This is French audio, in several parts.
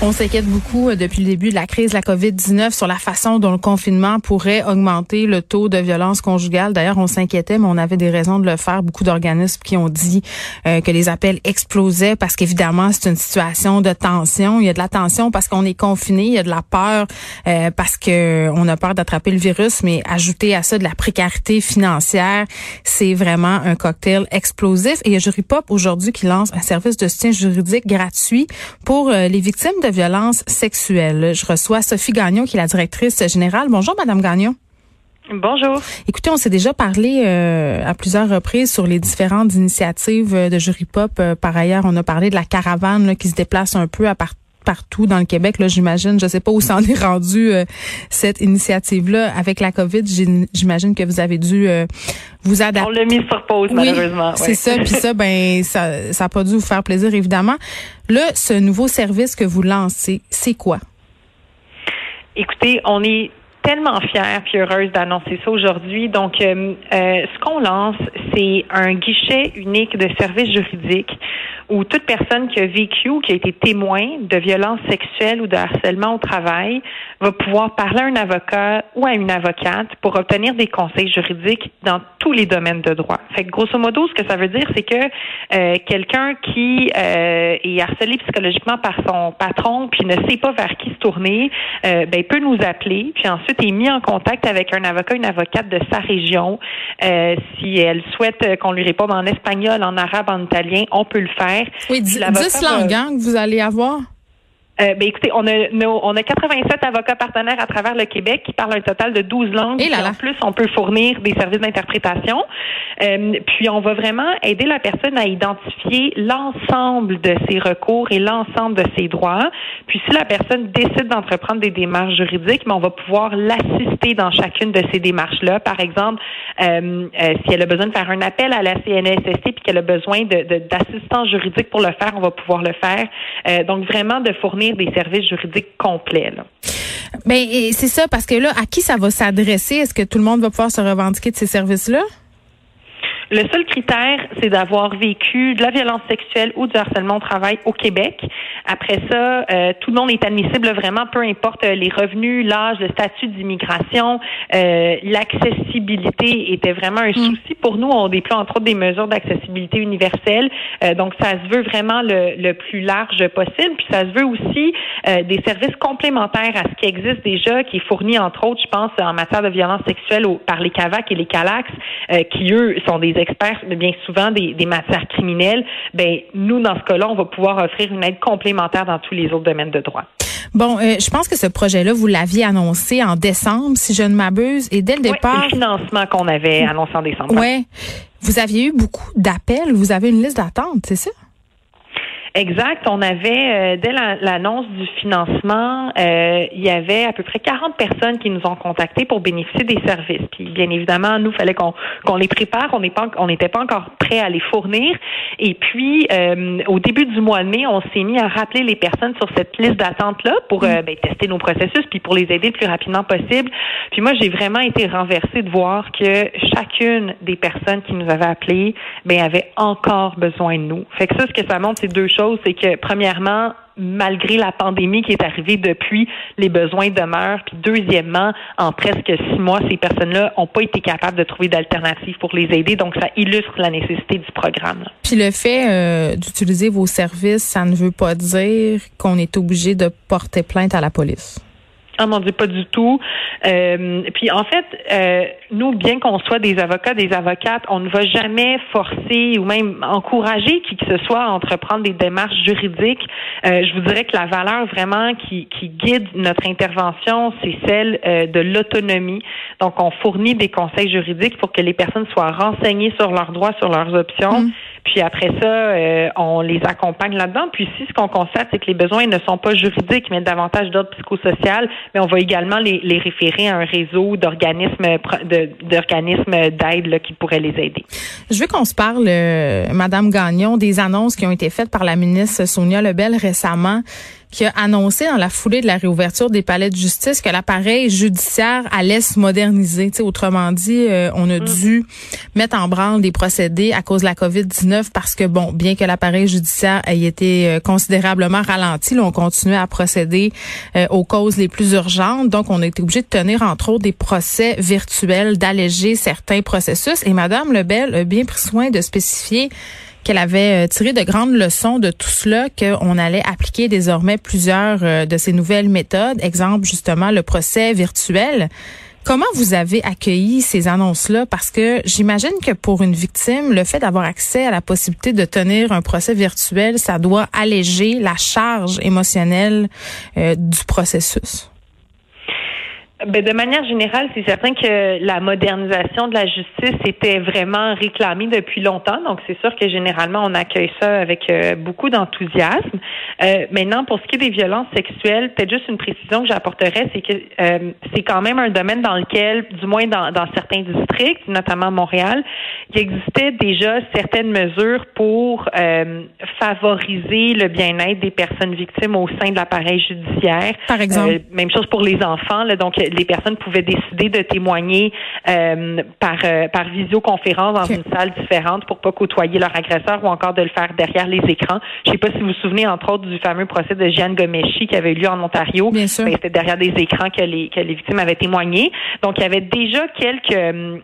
On s'inquiète beaucoup euh, depuis le début de la crise de la COVID-19 sur la façon dont le confinement pourrait augmenter le taux de violence conjugale. D'ailleurs, on s'inquiétait, mais on avait des raisons de le faire. Beaucoup d'organismes qui ont dit euh, que les appels explosaient parce qu'évidemment, c'est une situation de tension. Il y a de la tension parce qu'on est confiné, il y a de la peur euh, parce que on a peur d'attraper le virus, mais ajouter à ça de la précarité financière, c'est vraiment un cocktail explosif. Et il y a Jury Pop aujourd'hui qui lance un service de soutien juridique gratuit pour les victimes de violence sexuelle. Je reçois Sophie Gagnon, qui est la directrice générale. Bonjour, Madame Gagnon. Bonjour. Écoutez, on s'est déjà parlé euh, à plusieurs reprises sur les différentes initiatives de Jury Pop. Euh, par ailleurs, on a parlé de la caravane qui se déplace un peu à partout dans le Québec. Là, j'imagine, je sais pas où s'en est rendu euh, cette initiative-là avec la COVID. J'imagine que vous avez dû vous adapter. On l'a mis sur pause malheureusement. C'est ça. Puis ça, ben ça, ça a pas dû vous faire plaisir évidemment. Là, ce nouveau service que vous lancez, c'est quoi? Écoutez, on est tellement fière puis heureuse d'annoncer ça aujourd'hui. Donc, euh, euh, ce qu'on lance, c'est un guichet unique de services juridiques où toute personne qui a vécu ou qui a été témoin de violences sexuelles ou de harcèlement au travail va pouvoir parler à un avocat ou à une avocate pour obtenir des conseils juridiques dans tous les domaines de droit. Fait que grosso modo, ce que ça veut dire, c'est que euh, quelqu'un qui est harcelé psychologiquement par son patron puis ne sait pas vers qui se tourner, ben peut nous appeler puis ensuite est mis en contact avec un avocat, une avocate de sa région. Euh, si elle souhaite qu'on lui réponde en espagnol, en arabe, en italien, on peut le faire. Oui, 10 langues hein, que vous allez avoir. Euh, ben écoutez, on a on a 87 avocats partenaires à travers le Québec qui parlent un total de 12 langues. Et En plus, on peut fournir des services d'interprétation. Euh, puis on va vraiment aider la personne à identifier l'ensemble de ses recours et l'ensemble de ses droits. Puis si la personne décide d'entreprendre des démarches juridiques, mais on va pouvoir l'assister dans chacune de ces démarches-là. Par exemple, euh, euh si elle a besoin de faire un appel à la CNSST puis qu'elle a besoin d'assistance de, juridique pour le faire, on va pouvoir le faire. Euh, donc vraiment de fournir des services juridiques complets. Là. Ben, c'est ça, parce que là, à qui ça va s'adresser? Est-ce que tout le monde va pouvoir se revendiquer de ces services-là? Le seul critère, c'est d'avoir vécu de la violence sexuelle ou du harcèlement au travail au Québec. Après ça, euh, tout le monde est admissible vraiment, peu importe euh, les revenus, l'âge, le statut d'immigration. Euh, l'accessibilité était vraiment un mm. souci pour nous. On déploie entre autres des mesures d'accessibilité universelle. donc, ça se veut vraiment le, le, plus large possible. Puis, ça se veut aussi des services complémentaires à ce qui existe déjà, qui est fourni entre autres, je pense, en matière de violence sexuelle par les CAVAC et les CALAX, qui eux sont des experts, bien souvent des, matières criminelles, ben nous, dans ce cas-là, on va pouvoir offrir une aide complémentaire dans tous les autres domaines de droit. Bon, euh, je pense que ce projet-là, vous l'aviez annoncé en décembre, si je ne m'abuse, et dès le départ. le financement qu'on avait annoncé en décembre. Oui. Vous aviez eu beaucoup d'appels. Vous avez une liste d'attente, c'est ça? Exact. On avait, euh, dès l'annonce du financement, euh, il y avait à peu près 40 personnes qui nous ont contactés pour bénéficier des services. Puis, bien évidemment, nous, fallait qu'on les prépare. On n'était pas encore prêt à les fournir. Et puis, euh, au début du mois de mai, on s'est mis à rappeler les personnes sur cette liste d'attente-là pour ben, tester nos processus, puis pour les aider le plus rapidement possible. Puis moi, j'ai vraiment été renversée de voir que chacune des personnes qui nous avaient appelés, ben, avait encore besoin de nous. Fait que ça, ce que ça montre, c'est deux choses c'est que premièrement, malgré la pandémie qui est arrivée depuis, les besoins demeurent. Puis deuxièmement, en presque six mois, ces personnes-là n'ont pas été capables de trouver d'alternatives pour les aider. Donc, ça illustre la nécessité du programme. Puis le fait euh, d'utiliser vos services, ça ne veut pas dire qu'on est obligé de porter plainte à la police. Ah mon Dieu, pas du tout. Euh, puis en fait, euh, nous, bien qu'on soit des avocats, des avocates, on ne va jamais forcer ou même encourager qui que ce soit à entreprendre des démarches juridiques. Euh, je vous dirais que la valeur vraiment qui, qui guide notre intervention, c'est celle euh, de l'autonomie. Donc, on fournit des conseils juridiques pour que les personnes soient renseignées sur leurs droits, sur leurs options. Mmh. Puis après ça, euh, on les accompagne là-dedans. Puis si ce qu'on constate, c'est que les besoins ne sont pas juridiques, mais davantage d'ordre psychosocial, mais on va également les, les référer à un réseau d'organismes d'organismes d'aide qui pourraient les aider. Je veux qu'on se parle, euh, Madame Gagnon, des annonces qui ont été faites par la ministre Sonia Lebel récemment qui a annoncé dans la foulée de la réouverture des palais de justice que l'appareil judiciaire allait se moderniser. autrement dit, euh, on a mm. dû mettre en branle des procédés à cause de la COVID-19 parce que, bon, bien que l'appareil judiciaire ait été euh, considérablement ralenti, là, on continuait à procéder euh, aux causes les plus urgentes. Donc, on a été obligé de tenir, entre autres, des procès virtuels, d'alléger certains processus. Et Madame Lebel a bien pris soin de spécifier qu'elle avait euh, tiré de grandes leçons de tout cela, qu'on allait appliquer désormais plusieurs euh, de ces nouvelles méthodes. Exemple, justement, le procès virtuel. Comment vous avez accueilli ces annonces-là? Parce que j'imagine que pour une victime, le fait d'avoir accès à la possibilité de tenir un procès virtuel, ça doit alléger la charge émotionnelle euh, du processus. Ben, de manière générale, c'est certain que la modernisation de la justice était vraiment réclamée depuis longtemps. Donc, c'est sûr que généralement, on accueille ça avec euh, beaucoup d'enthousiasme. Euh, maintenant, pour ce qui est des violences sexuelles, peut-être juste une précision que j'apporterais, c'est que euh, c'est quand même un domaine dans lequel, du moins dans, dans certains districts, notamment Montréal, il existait déjà certaines mesures pour euh, favoriser le bien-être des personnes victimes au sein de l'appareil judiciaire. Par exemple? même chose pour les enfants. Là, donc, les personnes pouvaient décider de témoigner euh, par euh, par visioconférence dans une salle différente pour pas côtoyer leur agresseur ou encore de le faire derrière les écrans. Je sais pas si vous vous souvenez entre autres du fameux procès de Jeanne Gomeshi qui avait eu lieu en Ontario. Bien sûr. Ben, c'était derrière des écrans que les que les victimes avaient témoigné. Donc il y avait déjà quelques euh,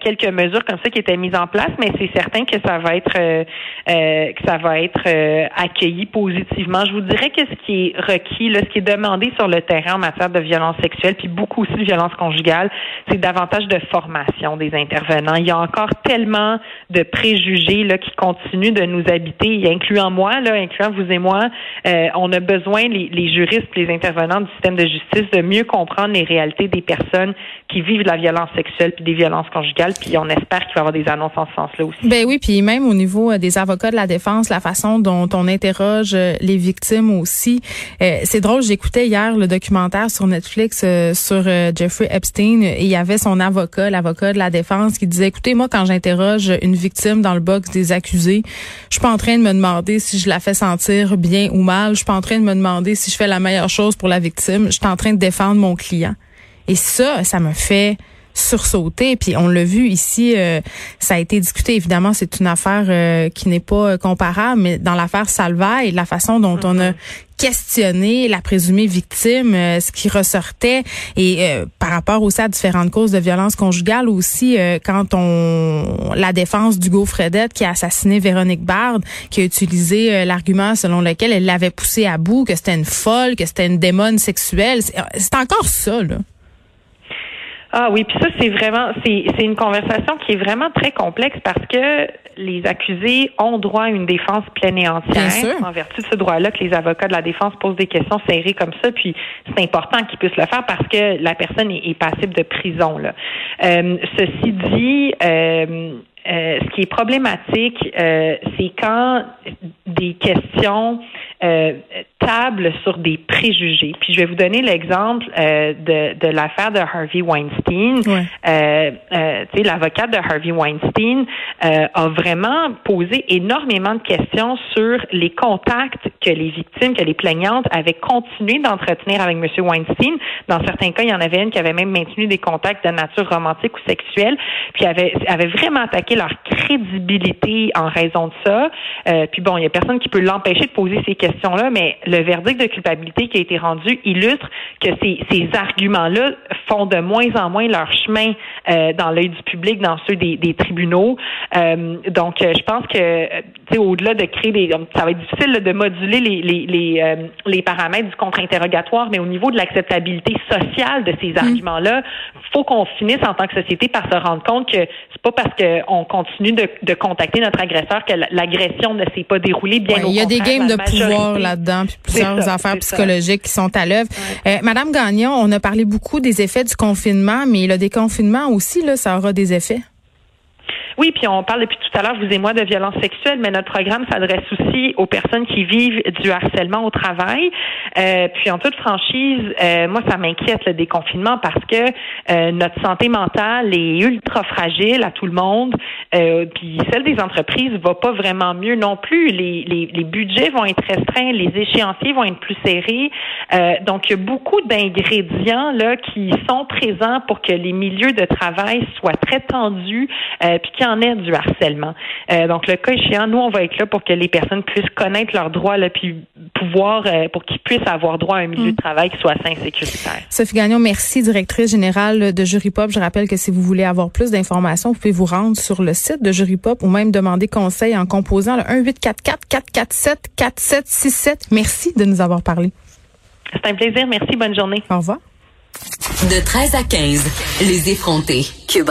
quelques mesures comme ça qui étaient mises en place, mais c'est certain que ça va être que ça va être accueilli positivement. Je vous dirais que ce qui est requis, là, ce qui est demandé sur le terrain en matière de violence sexuelle, puis beaucoup aussi de violence conjugale, c'est davantage de formation des intervenants. Il y a encore tellement de préjugés là, qui continuent de nous habiter, incluant moi, là, incluant vous et moi. Euh, on a besoin, les, les juristes, les intervenants du système de justice, de mieux comprendre les réalités des personnes qui vivent de la violence sexuelle puis des violences conjugales. Puis on espère qu'il va y avoir des annonces en ce sens-là aussi. Ben oui, puis même au niveau euh, des avocats de la défense, la façon dont on interroge euh, les victimes aussi. c'est drôle, j'écoutais hier le documentaire sur Netflix sur euh, Jeffrey Epstein et il y avait son avocat, l'avocat de la défense, qui disait écoutez, moi, quand j'interroge une victime dans le box des accusés, je suis pas en train de me demander si je la fais sentir bien ou mal. Je suis pas en train de me demander si je fais la meilleure chose pour la victime. Je suis en train de défendre mon client. Et ça, ça me fait sursauter. Puis on l'a vu ici, euh, ça a été discuté. Évidemment, c'est une affaire euh, qui n'est pas comparable, mais dans l'affaire Salvaille, la façon dont on a mm-hmm questionner la présumée victime, euh, ce qui ressortait et euh, par rapport aussi à différentes causes de violence conjugale aussi euh, quand on la défense d'Hugo Fredette qui a assassiné Véronique Bard qui a utilisé l'argument selon lequel elle l'avait poussé à bout que c'était une folle, que c'était une démone sexuelle, c'est encore ça là. Ah oui, puis ça c'est vraiment c'est c'est une conversation qui est vraiment très complexe parce que les accusés ont droit à une défense pleine et entière. En vertu de ce droit-là, que les avocats de la défense posent des questions serrées comme ça, puis c'est important qu'ils puissent le faire parce que la personne est, passible de prison. Là. Euh, ceci dit, euh, euh, ce qui est problématique, c'est quand des questions euh, table sur des préjugés. Puis je vais vous donner l'exemple euh, de, de l'affaire de Harvey Weinstein. Euh, euh, tu sais, l'avocate de Harvey Weinstein euh, a vraiment posé énormément de questions sur les contacts que les victimes, que les plaignantes avaient continué d'entretenir avec M. Weinstein. Dans certains cas, il y en avait une qui avait même maintenu des contacts de nature romantique ou sexuelle, puis avait, avait vraiment attaqué leur crédibilité en raison de ça. Euh, puis bon, il y a personne qui peut l'empêcher de poser ces questions là mais le verdict de culpabilité qui a été rendu illustre que ces, ces arguments-là font de moins en moins leur chemin euh, dans l'œil du public, dans ceux des, des tribunaux. Euh, donc, euh, je pense que, au-delà de créer des, ça va être difficile de moduler les les les, les paramètres du contre-interrogatoire, mais au niveau de l'acceptabilité sociale de ces mm. arguments-là, faut qu'on finisse en tant que société par se rendre compte que c'est pas parce qu'on continue de, de, contacter notre agresseur que l'agression ne s'est pas déroulée. Bien Il y a des games de pouvoir là-dedans, puis plusieurs affaires psychologiques qui sont à l'œuvre. Euh, Madame Gagnon, on a parlé beaucoup des effets du confinement, mais le déconfinement aussi, là, ça aura des effets. Oui, puis on parle depuis tout à l'heure, vous et moi, de violence sexuelle, mais notre programme s'adresse aussi aux personnes qui vivent du harcèlement au travail. Euh, puis en toute franchise, euh, moi, ça m'inquiète le déconfinement parce que euh, notre santé mentale est ultra fragile à tout le monde. euh, puis celle des entreprises va pas vraiment mieux non plus. Les, les, budgets vont être restreints, les échéanciers vont être plus serrés. Donc, il y a beaucoup d'ingrédients là qui sont présents pour que les milieux de travail soient très tendus, puis en ait du harcèlement. Euh, donc, le cas échéant, nous, on va être là pour que les personnes puissent connaître leurs droits, là, puis pouvoir, euh, pour qu'ils puissent avoir droit à un milieu mm. de travail qui soit sain et sécuritaire. Sophie Gagnon, merci, directrice générale de Jury Pop. Je rappelle que si vous voulez avoir plus d'informations, vous pouvez vous rendre sur le site de Jury Pop ou même demander conseil en composant le 1844 447 4767. Merci de nous avoir parlé. C'est un plaisir. Merci. Bonne journée. Au revoir. De 13 à 15, les effrontés. Cube